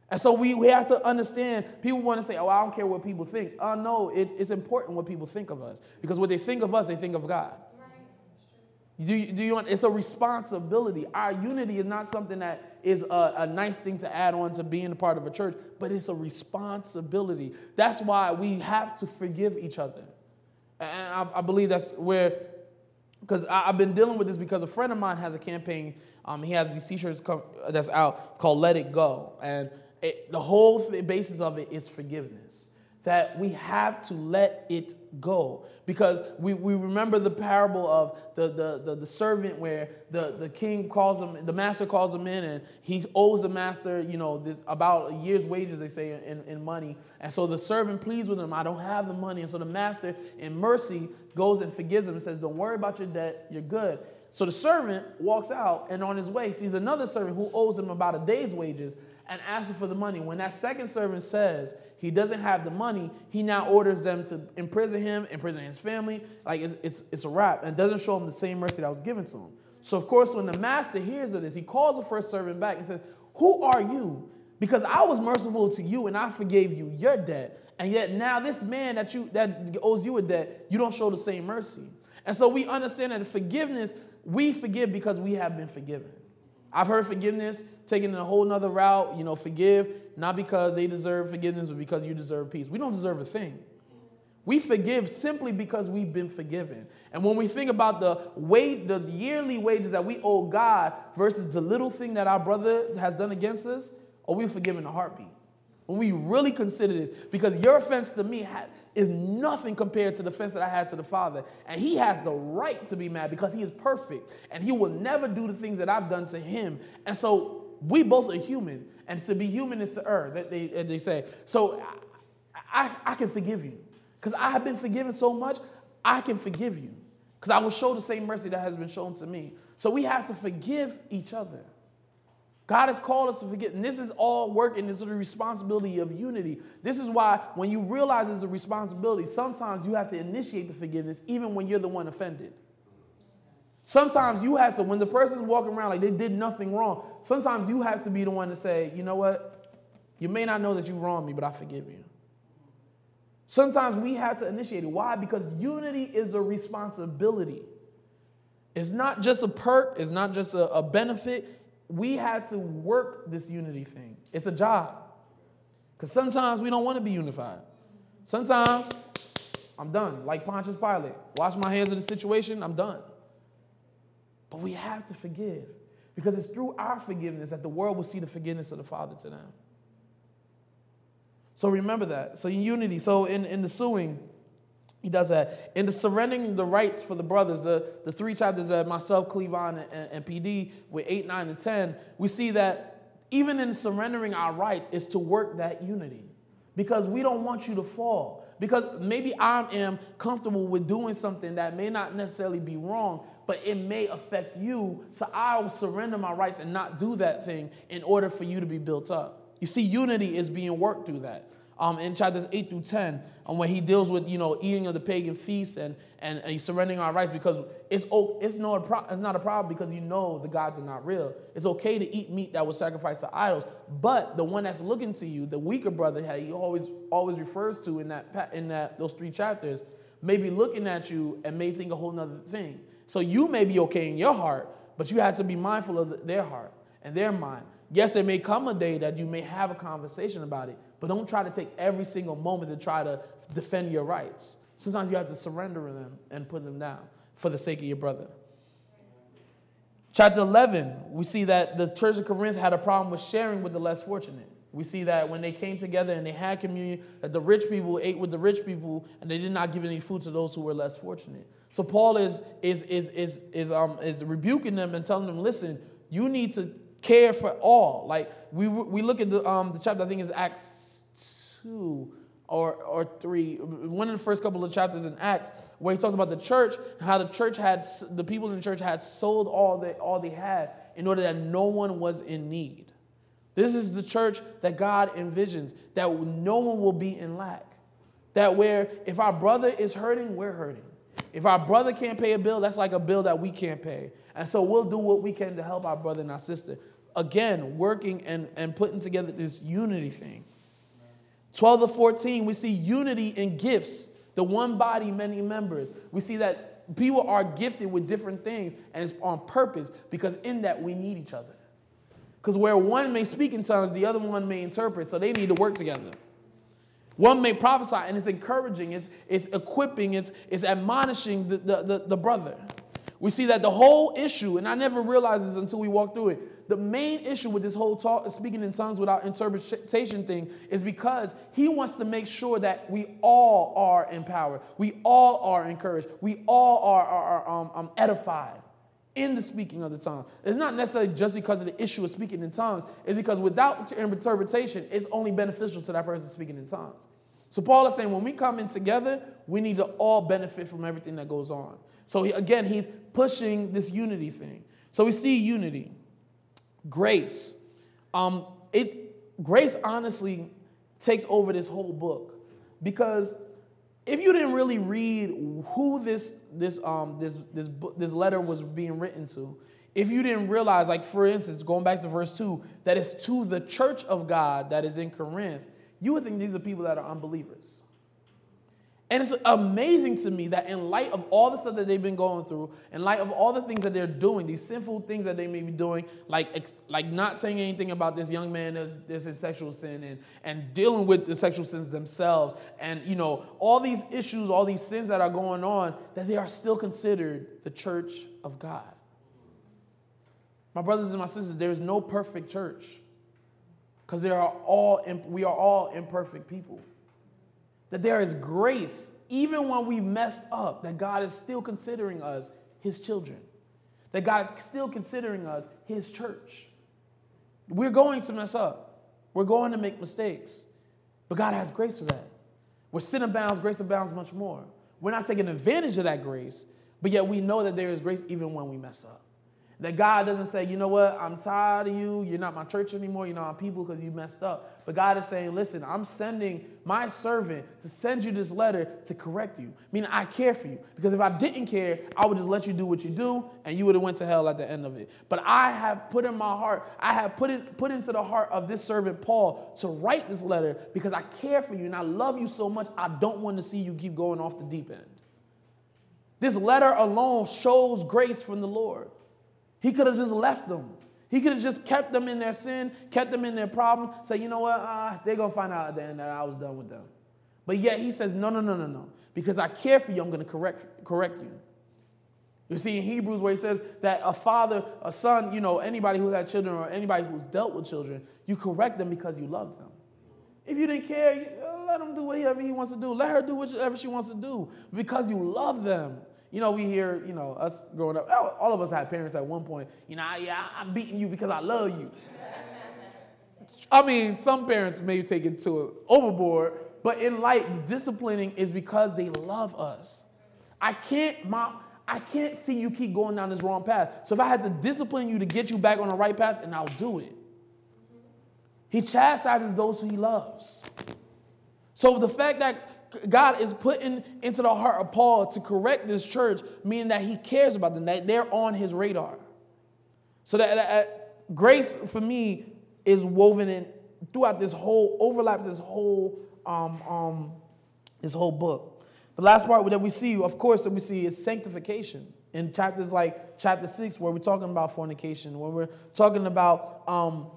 And so we, we have to understand, people want to say, oh, I don't care what people think. Oh, uh, no, it, it's important what people think of us. Because what they think of us, they think of God. Do you, do you, want, it's a responsibility. Our unity is not something that is a, a, nice thing to add on to being a part of a church, but it's a responsibility. That's why we have to forgive each other. And I, I believe that's where, because I've been dealing with this because a friend of mine has a campaign. Um, he has these t-shirts that's out called "Let It Go," and it, the whole basis of it is forgiveness. That we have to let it go. Because we, we remember the parable of the, the, the, the, servant where the, the king calls him the master calls him in and he owes the master you know this, about a year's wages they say in, in money. And so the servant pleads with him i don't have the money. And so the master in mercy goes and forgives him and says don't worry about your debt. You're good. So the servant walks out and on his way sees another servant who owes him about a day's wages and asks for the money. When that second servant says he doesn't have the money, he now orders them to imprison him, imprison his family. Like it's, it's, it's a wrap and doesn't show him the same mercy that was given to him. So, of course, when the master hears of this, he calls the first servant back and says, Who are you? Because I was merciful to you and I forgave you your debt. And yet now this man that you that owes you a debt, you don't show the same mercy. And so we understand that forgiveness, we forgive because we have been forgiven. I've heard forgiveness taken a whole nother route, you know, forgive, not because they deserve forgiveness, but because you deserve peace. We don't deserve a thing. We forgive simply because we've been forgiven. And when we think about the weight, the yearly wages that we owe God versus the little thing that our brother has done against us, oh, are we forgiven a heartbeat? When we really consider this, because your offense to me is nothing compared to the offense that I had to the Father. And He has the right to be mad because He is perfect and He will never do the things that I've done to Him. And so we both are human, and to be human is to err, that they, they say. So I, I, I can forgive you because I have been forgiven so much, I can forgive you because I will show the same mercy that has been shown to me. So we have to forgive each other. God has called us to forget, and this is all work and this is a responsibility of unity. This is why when you realize it's a responsibility, sometimes you have to initiate the forgiveness even when you're the one offended. Sometimes you have to, when the person's walking around like they did nothing wrong, sometimes you have to be the one to say, you know what? You may not know that you wronged me, but I forgive you. Sometimes we have to initiate it. Why? Because unity is a responsibility. It's not just a perk, it's not just a, a benefit, we had to work this unity thing. It's a job. Because sometimes we don't want to be unified. Sometimes I'm done. Like Pontius Pilate. Wash my hands of the situation, I'm done. But we have to forgive. Because it's through our forgiveness that the world will see the forgiveness of the Father to them. So remember that. So in unity, so in, in the suing, he does that. In the surrendering the rights for the brothers, the, the three chapters that myself, Cleavon, and, and PD with 8, 9, and 10, we see that even in surrendering our rights is to work that unity. Because we don't want you to fall. Because maybe I am comfortable with doing something that may not necessarily be wrong, but it may affect you. So I will surrender my rights and not do that thing in order for you to be built up. You see, unity is being worked through that. Um, in chapters 8 through 10, um, when he deals with, you know, eating of the pagan feasts and, and, and surrendering our rights because it's, it's, no, it's not a problem because you know the gods are not real. It's okay to eat meat that was sacrificed to idols, but the one that's looking to you, the weaker brother that he always, always refers to in, that, in that, those three chapters, may be looking at you and may think a whole nother thing. So you may be okay in your heart, but you have to be mindful of their heart and their mind. Yes, there may come a day that you may have a conversation about it, but don't try to take every single moment to try to defend your rights. Sometimes you have to surrender them and put them down for the sake of your brother. Chapter 11, we see that the church of Corinth had a problem with sharing with the less fortunate. We see that when they came together and they had communion, that the rich people ate with the rich people and they did not give any food to those who were less fortunate. So Paul is, is, is, is, is, um, is rebuking them and telling them, listen, you need to care for all. Like we, we look at the, um, the chapter, I think is Acts 2 or, or 3, one of the first couple of chapters in Acts, where he talks about the church, how the church had, the people in the church had sold all they, all they had in order that no one was in need. This is the church that God envisions, that no one will be in lack. That where if our brother is hurting, we're hurting. If our brother can't pay a bill, that's like a bill that we can't pay. And so we'll do what we can to help our brother and our sister again, working and, and putting together this unity thing. 12 to 14, we see unity in gifts, the one body, many members. We see that people are gifted with different things, and it's on purpose because in that we need each other. Because where one may speak in tongues, the other one may interpret, so they need to work together. One may prophesy, and it's encouraging, it's, it's equipping, it's, it's admonishing the, the, the, the brother. We see that the whole issue, and I never realized this until we walked through it, the main issue with this whole talk, speaking in tongues without interpretation thing is because he wants to make sure that we all are empowered, we all are encouraged, we all are, are, are um, um, edified in the speaking of the tongue. It's not necessarily just because of the issue of speaking in tongues, it's because without interpretation, it's only beneficial to that person speaking in tongues. So Paul is saying when we come in together, we need to all benefit from everything that goes on. So he, again, he's pushing this unity thing. So we see unity grace. Um, it grace honestly takes over this whole book because if you didn't really read who this this um this this this letter was being written to, if you didn't realize, like for instance, going back to verse two, that it's to the church of God that is in Corinth, you would think these are people that are unbelievers. And it's amazing to me that in light of all the stuff that they've been going through, in light of all the things that they're doing, these sinful things that they may be doing, like, like not saying anything about this young man that's, that's in sexual sin and, and dealing with the sexual sins themselves, and you know, all these issues, all these sins that are going on, that they are still considered the church of God. My brothers and my sisters, there is no perfect church. Because there are all we are all imperfect people that there is grace even when we messed up, that God is still considering us his children, that God is still considering us his church. We're going to mess up, we're going to make mistakes, but God has grace for that. Where sin abounds, grace abounds much more. We're not taking advantage of that grace, but yet we know that there is grace even when we mess up. That God doesn't say, you know what, I'm tired of you. You're not my church anymore. You're not my people because you messed up. But God is saying, listen, I'm sending my servant to send you this letter to correct you. Meaning I care for you. Because if I didn't care, I would just let you do what you do and you would have went to hell at the end of it. But I have put in my heart, I have put it put into the heart of this servant Paul to write this letter because I care for you and I love you so much. I don't want to see you keep going off the deep end. This letter alone shows grace from the Lord. He could have just left them. He could have just kept them in their sin, kept them in their problems, say, you know what, uh, they're going to find out at the end that I was done with them. But yet he says, no, no, no, no, no. Because I care for you, I'm going to correct, correct you. You see in Hebrews where he says that a father, a son, you know, anybody who had children or anybody who's dealt with children, you correct them because you love them. If you didn't care, you, uh, let him do whatever he wants to do. Let her do whatever she wants to do because you love them. You know, we hear, you know, us growing up, all of us had parents at one point, you know, yeah, I'm beating you because I love you. I mean, some parents may take it to overboard, but in light, disciplining is because they love us. I can't, my, I can't see you keep going down this wrong path. So if I had to discipline you to get you back on the right path, then I'll do it. He chastises those who he loves. So the fact that God is putting into the heart of Paul to correct this church, meaning that he cares about them, that they're on his radar. So that, that grace for me is woven in throughout this whole overlaps this whole um, um, this whole book. The last part that we see, of course, that we see is sanctification in chapters like chapter six, where we're talking about fornication, where we're talking about um,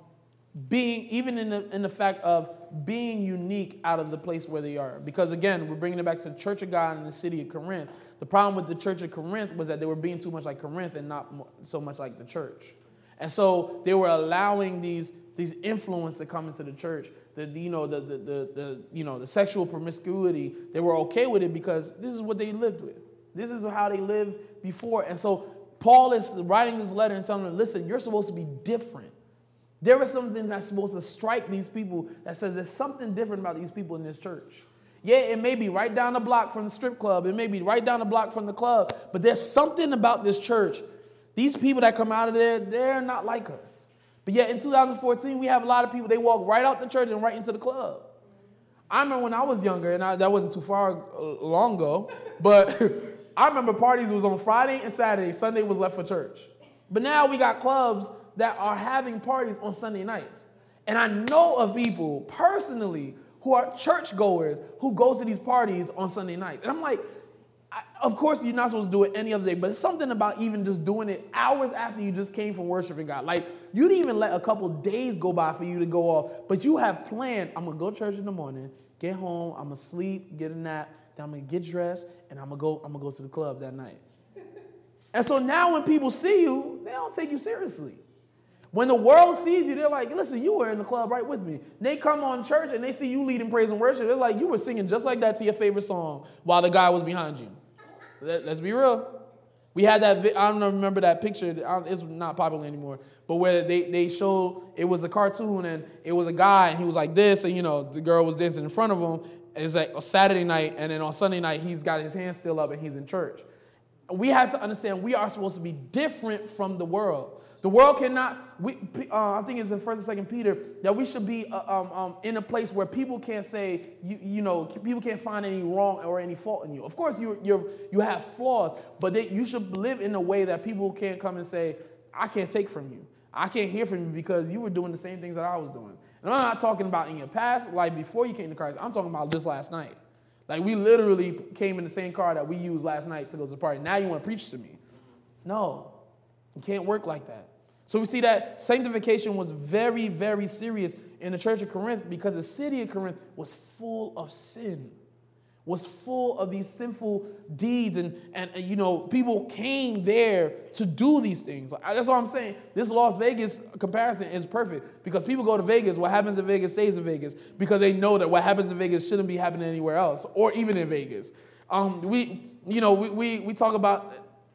being even in the in the fact of being unique out of the place where they are. Because again, we're bringing it back to the Church of God in the city of Corinth. The problem with the Church of Corinth was that they were being too much like Corinth and not so much like the church. And so they were allowing these these influence to come into the church. The, you know the, the, the, the you know the sexual promiscuity. They were okay with it because this is what they lived with. This is how they lived before. And so Paul is writing this letter and telling them, listen, you're supposed to be different. There are some things that's supposed to strike these people that says there's something different about these people in this church. Yeah, it may be right down the block from the strip club, it may be right down the block from the club, but there's something about this church. These people that come out of there, they're not like us. But yet in 2014, we have a lot of people, they walk right out the church and right into the club. I remember when I was younger, and I, that wasn't too far uh, long ago, but I remember parties was on Friday and Saturday. Sunday was left for church. But now we got clubs that are having parties on Sunday nights. And I know of people personally who are churchgoers who goes to these parties on Sunday nights. And I'm like, I, of course you're not supposed to do it any other day, but it's something about even just doing it hours after you just came from worshiping God. Like you didn't even let a couple days go by for you to go off, but you have planned, I'm gonna go to church in the morning, get home, I'm gonna sleep, get a nap, then I'm gonna get dressed, and I'm gonna go, I'm gonna go to the club that night. and so now when people see you, they don't take you seriously. When the world sees you, they're like, listen, you were in the club right with me. They come on church and they see you leading praise and worship. They're like, you were singing just like that to your favorite song while the guy was behind you. Let, us be real. We had that, I don't remember that picture, it's not popular anymore, but where they, they showed, it was a cartoon and it was a guy and he was like this and, you know, the girl was dancing in front of him. It's like a Saturday night and then on Sunday night, he's got his hands still up and he's in church. We have to understand we are supposed to be different from the world. The world cannot, we, uh, I think it's in 1st and 2nd Peter, that we should be uh, um, um, in a place where people can't say, you, you know, people can't find any wrong or any fault in you. Of course, you you you have flaws, but they, you should live in a way that people can't come and say, I can't take from you. I can't hear from you because you were doing the same things that I was doing. And I'm not talking about in your past like before you came to Christ. I'm talking about just last night. Like we literally came in the same car that we used last night to go to the party. Now you want to preach to me. No, it can't work like that. So we see that sanctification was very, very serious in the church of Corinth because the city of Corinth was full of sin, was full of these sinful deeds. And, and, and you know, people came there to do these things. That's what I'm saying. This Las Vegas comparison is perfect because people go to Vegas. What happens in Vegas stays in Vegas because they know that what happens in Vegas shouldn't be happening anywhere else or even in Vegas. Um, we, you know, we, we, we talk about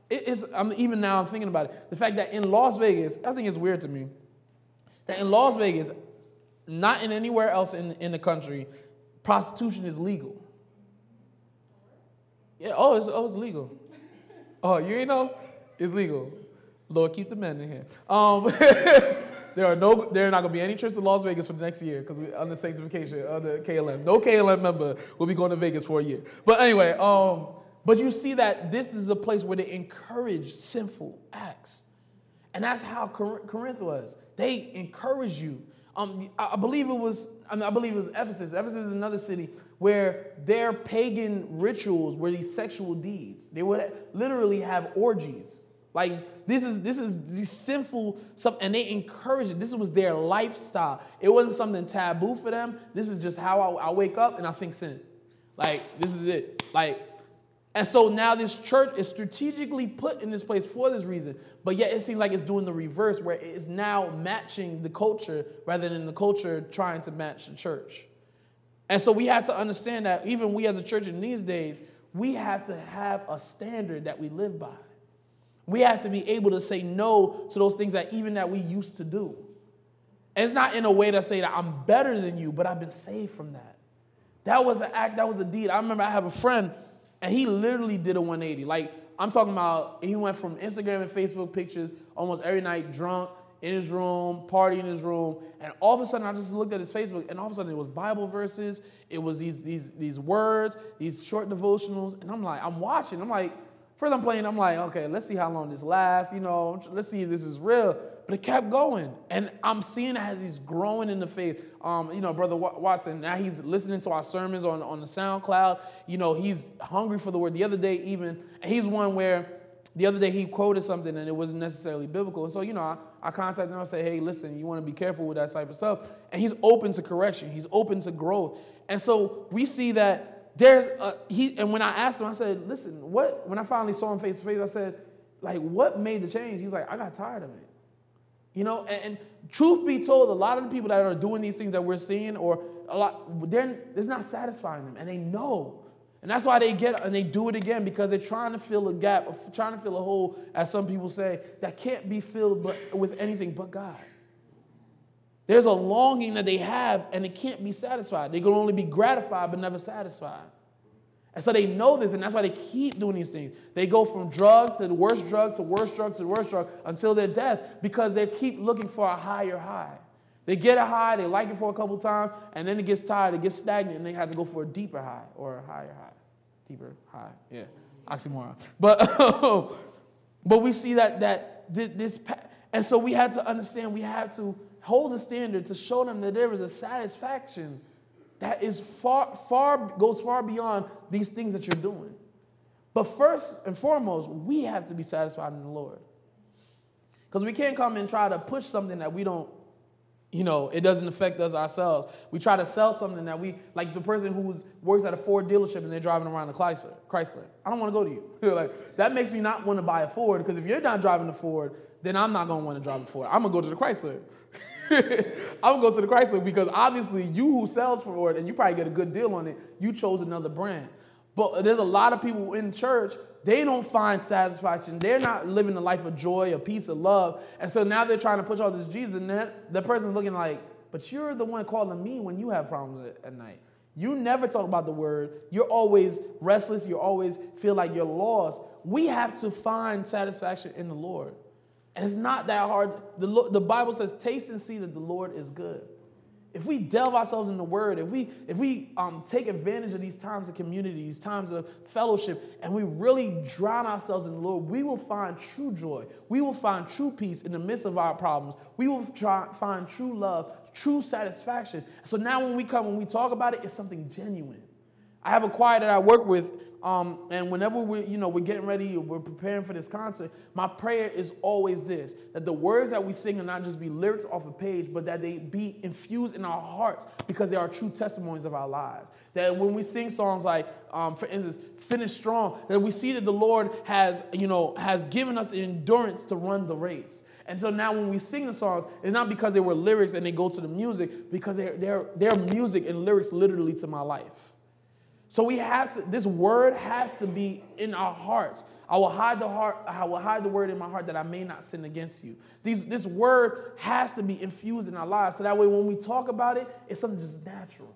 it's, I'm, even now I'm thinking about it. The fact that in Las Vegas, I think it's weird to me, that in Las Vegas, not in anywhere else in, in the country, prostitution is legal. Yeah, oh, it's, oh, it's legal. Oh, you ain't know? It's legal. Lord, keep the men in here. Um, there are no, there are not gonna be any trips to Las Vegas for the next year because we're under sanctification under KLM. No KLM member will be going to Vegas for a year. But anyway, um, but you see that this is a place where they encourage sinful acts. And that's how Corinth was. They encourage you. Um, I believe it was, I, mean, I believe it was Ephesus. Ephesus is another city where their pagan rituals were these sexual deeds. They would literally have orgies. Like this is this is these sinful stuff, and they encourage it. This was their lifestyle. It wasn't something taboo for them. This is just how I, I wake up and I think sin. Like this is it. Like and so now this church is strategically put in this place for this reason. But yet it seems like it's doing the reverse, where it is now matching the culture rather than the culture trying to match the church. And so we have to understand that even we as a church in these days, we have to have a standard that we live by. We have to be able to say no to those things that even that we used to do. And it's not in a way to say that I'm better than you, but I've been saved from that. That was an act, that was a deed. I remember I have a friend and he literally did a 180. Like I'm talking about he went from Instagram and Facebook pictures almost every night, drunk in his room, partying in his room, and all of a sudden I just looked at his Facebook, and all of a sudden it was Bible verses, it was these these these words, these short devotionals, and I'm like, I'm watching, I'm like, first I'm playing, I'm like, okay, let's see how long this lasts, you know, let's see if this is real. But it kept going, and I'm seeing as he's growing in the faith. Um, you know, brother Watson. Now he's listening to our sermons on on the SoundCloud. You know, he's hungry for the word. The other day, even he's one where the other day he quoted something and it wasn't necessarily biblical. And so, you know, I, I contacted him. I say, hey, listen, you want to be careful with that type of stuff. And he's open to correction. He's open to growth. And so we see that there's a, he. And when I asked him, I said, listen, what? When I finally saw him face to face, I said, like, what made the change? He's like, I got tired of it. You know, and, and, truth be told, a lot of the people that are doing these things that we're seeing, or a lot, they're, it's not satisfying them, and they know. And that's why they get and they do it again because they're trying to fill a gap, trying to fill a hole, as some people say, that can't be filled but, with anything but God. There's a longing that they have, and it can't be satisfied. They can only be gratified but never satisfied. And so they know this, and that's why they keep doing these things. They go from drug to the worst drug to worst drug to worst drug until their death because they keep looking for a higher high. They get a high, they like it for a couple times, and then it gets tired, it gets stagnant, and they have to go for a deeper high or a higher high. Deeper high, yeah, oxymoron. But, but we see that, that this, and so we had to understand, we had to hold a standard to show them that there is a satisfaction that is far, far, goes far beyond these things that you're doing. But first and foremost, we have to be satisfied in the Lord. Because we can't come and try to push something that we don't, you know, it doesn't affect us ourselves. We try to sell something that we, like the person who works at a Ford dealership and they're driving around a Chrysler. Chrysler. I don't want to go to you. like, that makes me not want to buy a Ford because if you're not driving a Ford, then I'm not want to drive a Ford. I'm to go to the Chrysler. I'm gonna go to the Chrysler because obviously you who sells for it and you probably get a good deal on it, you chose another brand. But there's a lot of people in church, they don't find satisfaction. They're not living a life of joy, a peace, of love. And so now they're trying to push all this Jesus, and that, the person's looking like, but you're the one calling me when you have problems at, at night. You never talk about the word. You're always restless. You always feel like you're lost. We have to find satisfaction in the Lord. And it's not that hard. The, the Bible says, taste and see that the Lord is good. If we delve ourselves in the word, if we, if we um, take advantage of these times of community, these times of fellowship, and we really drown ourselves in the Lord, we will find true joy. We will find true peace in the midst of our problems. We will try, find true love, true satisfaction. So now when we come, when we talk about it, it's something genuine. I have a choir that I work with, um, and whenever we, you know, we're getting ready, we're preparing for this concert. My prayer is always this: that the words that we sing are not just be lyrics off a page, but that they be infused in our hearts because they are true testimonies of our lives. That when we sing songs like, um, for instance, "Finish Strong," that we see that the Lord has, you know, has given us endurance to run the race. And so now when we sing the songs, it's not because they were lyrics and they go to the music, because they're, they're, they're music and lyrics literally to my life. So we have to, this word has to be in our hearts. I will hide the heart, I will hide the word in my heart that I may not sin against you. These, this word has to be infused in our lives. So that way when we talk about it, it's something just natural.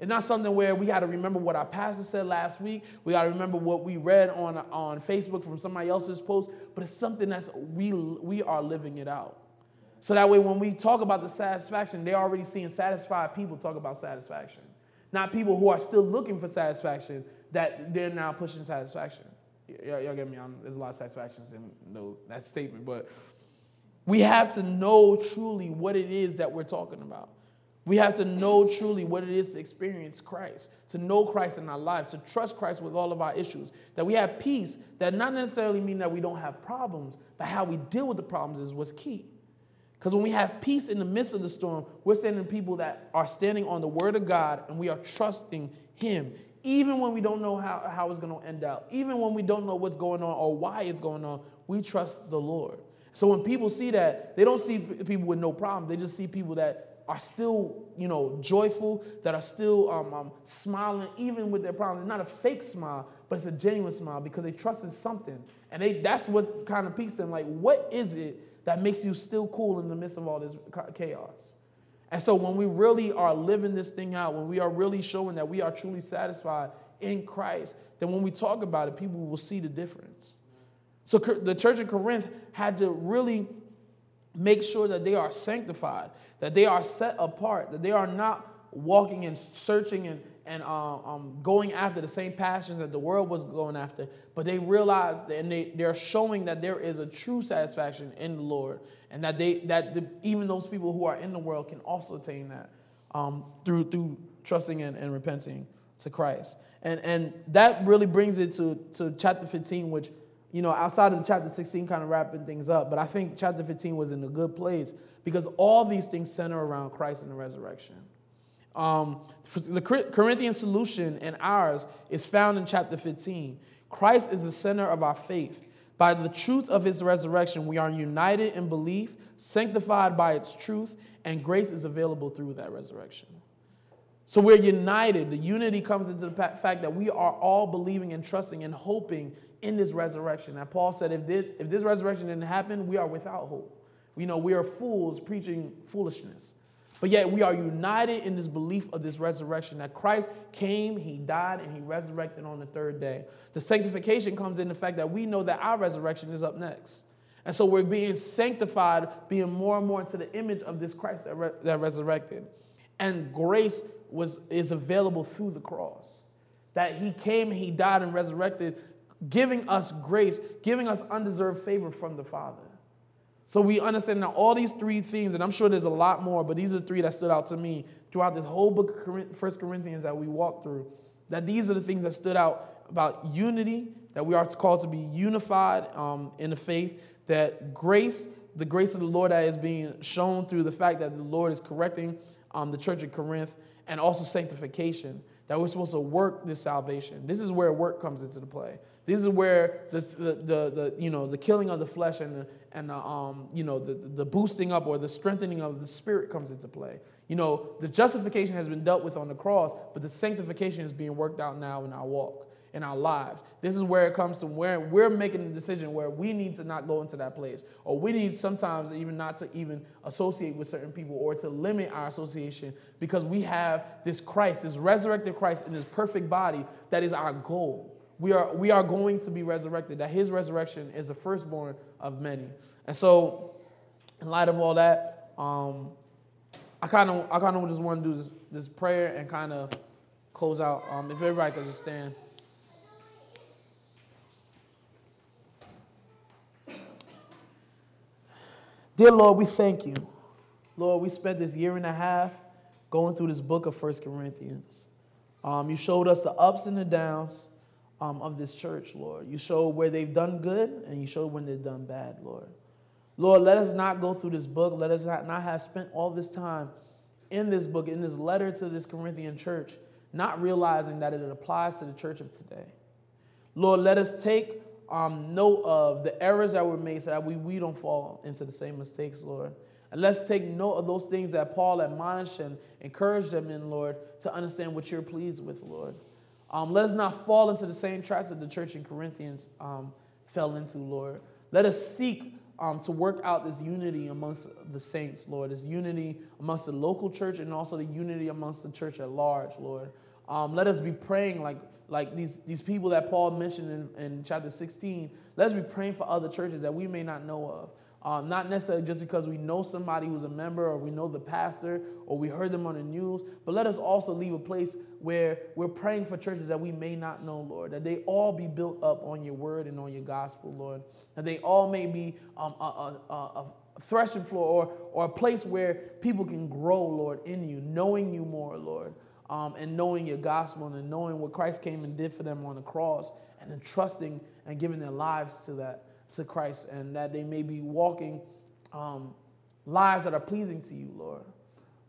It's not something where we got to remember what our pastor said last week. We got to remember what we read on, on Facebook from somebody else's post, but it's something that's we, we are living it out. So that way when we talk about the satisfaction, they're already seeing satisfied people talk about satisfaction not people who are still looking for satisfaction that they're now pushing satisfaction. Y'all, y'all get me? on? there's a lot of satisfactions in no, that statement, but we have to know truly what it is that we're talking about. We have to know truly what it is to experience Christ, to know Christ in our lives, to trust Christ with all of our issues. That we have peace, that not necessarily mean that we don't have problems, but how we deal with the problems is what's key. Because when we have peace in the midst of the storm, we're standing people that are standing on the word of God and we are trusting Him, even when we don't know how, how it's going to end out, even when we don't know what's going on or why it's going on, we trust the Lord. So when people see that, they don't see people with no problem. They just see people that are still, you know, joyful, that are still um, um, smiling, even with their problems. It's not a fake smile, but it's a genuine smile because they trust in something. And they, that's what kind of peace them. Like, what is it that makes you still cool in the midst of all this chaos. And so when we really are living this thing out, when we are really showing that we are truly satisfied in Christ, then when we talk about it, people will see the difference. So the church in Corinth had to really make sure that they are sanctified, that they are set apart, that they are not walking and searching and, and uh, um, going after the same passions that the world was going after, but they realize that, and they, they're showing that there is a true satisfaction in the Lord, and that they that the, even those people who are in the world can also attain that um, through through trusting and, and repenting to Christ. And and that really brings it to, to chapter 15, which you know, outside of the chapter 16 kind of wrapping things up, but I think chapter 15 was in a good place because all these things center around Christ and the resurrection. Um, the Corinthian solution and ours is found in chapter 15. Christ is the center of our faith. By the truth of his resurrection, we are united in belief, sanctified by its truth, and grace is available through that resurrection. So we're united. The unity comes into the fact that we are all believing and trusting and hoping in this resurrection. And Paul said, if this, if this resurrection didn't happen, we are without hope. We know we are fools preaching foolishness. But yet we are united in this belief of this resurrection that Christ came, he died, and he resurrected on the third day. The sanctification comes in the fact that we know that our resurrection is up next. And so we're being sanctified, being more and more into the image of this Christ that, re- that resurrected. And grace was, is available through the cross. That he came, he died, and resurrected giving us grace, giving us undeserved favor from the Father. So we understand now all these three themes, and I'm sure there's a lot more, but these are three that stood out to me throughout this whole book of First Corinthians that we walked through. That these are the things that stood out about unity, that we are called to be unified um, in the faith, that grace, the grace of the Lord that is being shown through the fact that the Lord is correcting um, the church of Corinth, and also sanctification, that we're supposed to work this salvation. This is where work comes into the play. This is where the, the, the, the, you know, the killing of the flesh and the, and the, um, you know, the, the boosting up or the strengthening of the spirit comes into play. You know, the justification has been dealt with on the cross, but the sanctification is being worked out now in our walk, in our lives. This is where it comes to where we're making a decision where we need to not go into that place, or we need sometimes even not to even associate with certain people or to limit our association because we have this Christ, this resurrected Christ in this perfect body that is our goal we are, we are going to be resurrected, that his resurrection is the firstborn of many. And so, in light of all that, um, I kind of I kind of just want to do this, this prayer and kind of close out. Um, if everybody could just stand. Dear Lord, we thank you. Lord, we spent this year and a half going through this book of First Corinthians. Um, you showed us the ups and the downs um, of this church, Lord. You showed where they've done good and you showed when they've done bad, Lord. Lord, let us not go through this book. Let us not, not have spent all this time in this book, in this letter to this Corinthian church, not realizing that it applies to the church of today. Lord, let us take um, note of the errors that were made so that we, we don't fall into the same mistakes, Lord. And let's take note of those things that Paul admonished and encouraged them in, Lord, to understand what you're pleased with, Lord. Um, let us not fall into the same traps that the church in Corinthians um, fell into, Lord. Let us seek um, to work out this unity amongst the saints, Lord, this unity amongst the local church and also the unity amongst the church at large, Lord. Um, let us be praying like, like these, these people that Paul mentioned in, in chapter 16. Let us be praying for other churches that we may not know of. Um, not necessarily just because we know somebody who's a member or we know the pastor or we heard them on the news, but let us also leave a place where we're praying for churches that we may not know, Lord, that they all be built up on your word and on your gospel, Lord, that they all may be um, a, a, a, a threshing floor or, or a place where people can grow, Lord, in you, knowing you more, Lord, um, and knowing your gospel and knowing what Christ came and did for them on the cross and then trusting and giving their lives to that to Christ and that they may be walking um, lives that are pleasing to you, Lord.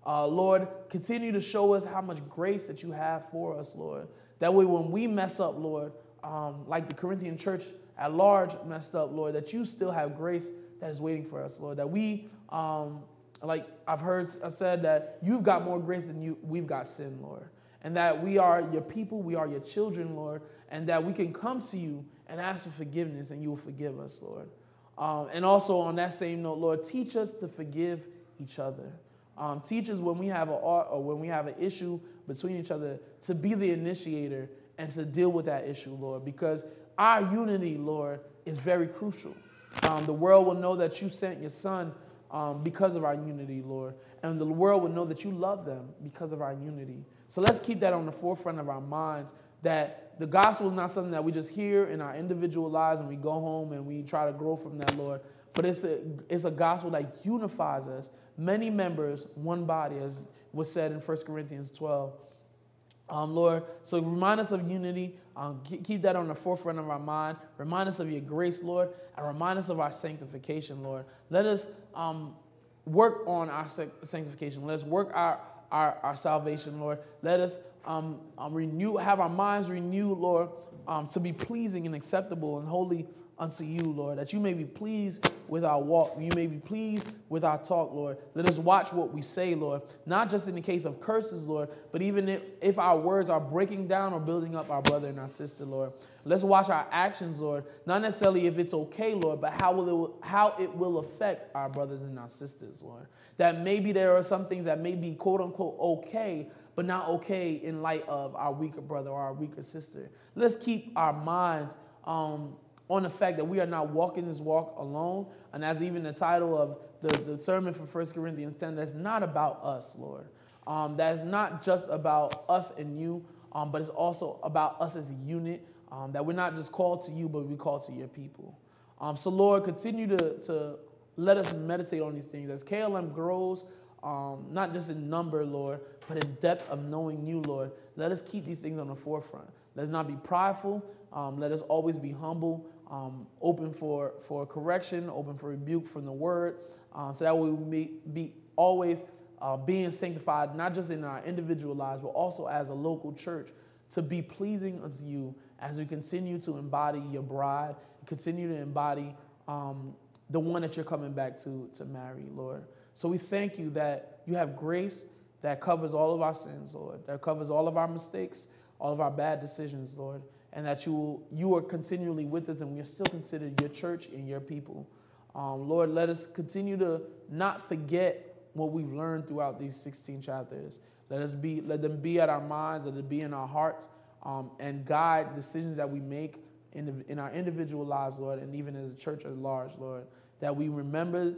Uh, Lord, continue to show us how much grace that you have for us, Lord. That way, when we mess up, Lord, um, like the Corinthian church at large messed up, Lord, that you still have grace that is waiting for us, Lord. That we, um, like I've heard said, that you've got more grace than you, we've got sin, Lord. And that we are your people, we are your children, Lord, and that we can come to you and ask for forgiveness, and you will forgive us, Lord. Um, and also, on that same note, Lord, teach us to forgive each other. Um, teach us when we have a or when we have an issue between each other to be the initiator and to deal with that issue, Lord, because our unity, Lord, is very crucial. Um, the world will know that you sent your son um, because of our unity, Lord. And the world will know that you love them because of our unity. So let's keep that on the forefront of our minds that the gospel is not something that we just hear in our individual lives and we go home and we try to grow from that, Lord. But it's a, it's a gospel that unifies us. Many members, one body, as was said in 1 Corinthians 12. Um, Lord, so remind us of unity. Um, keep that on the forefront of our mind. Remind us of your grace, Lord, and remind us of our sanctification, Lord. Let us um, work on our sanctification. Let us work our, our, our salvation, Lord. Let us um, um, renew, have our minds renewed, Lord, um, to be pleasing and acceptable and holy unto you, Lord, that you may be pleased with our walk. You may be pleased with our talk, Lord. Let us watch what we say, Lord, not just in the case of curses, Lord, but even if, if our words are breaking down or building up our brother and our sister, Lord. Let's watch our actions, Lord, not necessarily if it's okay, Lord, but how, will it, how it will affect our brothers and our sisters, Lord. That maybe there are some things that may be quote unquote okay, but not okay in light of our weaker brother or our weaker sister. Let's keep our minds um, on the fact that we are not walking this walk alone. And as even the title of the, the sermon for 1 Corinthians 10, that's not about us, Lord. Um, that's not just about us and you, um, but it's also about us as a unit. Um, that we're not just called to you, but we called to your people. Um, so, Lord, continue to, to let us meditate on these things. As KLM grows, um, not just in number, Lord, but in depth of knowing you, Lord, let us keep these things on the forefront. Let's not be prideful. Um, let us always be humble um, open for, for correction, open for rebuke from the word, uh, so that we be, be always uh, being sanctified, not just in our individual lives, but also as a local church, to be pleasing unto you as we continue to embody your bride, continue to embody um, the one that you're coming back to, to marry, Lord. So we thank you that you have grace that covers all of our sins, Lord, that covers all of our mistakes, all of our bad decisions, Lord and that you, you are continually with us and we are still considered your church and your people. Um, Lord, let us continue to not forget what we've learned throughout these 16 chapters. Let us be, let them be at our minds, let it be in our hearts, um, and guide decisions that we make in, the, in our individual lives, Lord, and even as a church at large, Lord, that we remember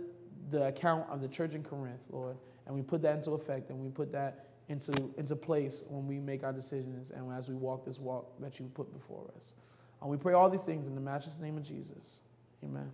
the account of the church in Corinth, Lord, and we put that into effect and we put that into, into place when we make our decisions and as we walk this walk that you put before us. And we pray all these things in the matchless name of Jesus. Amen.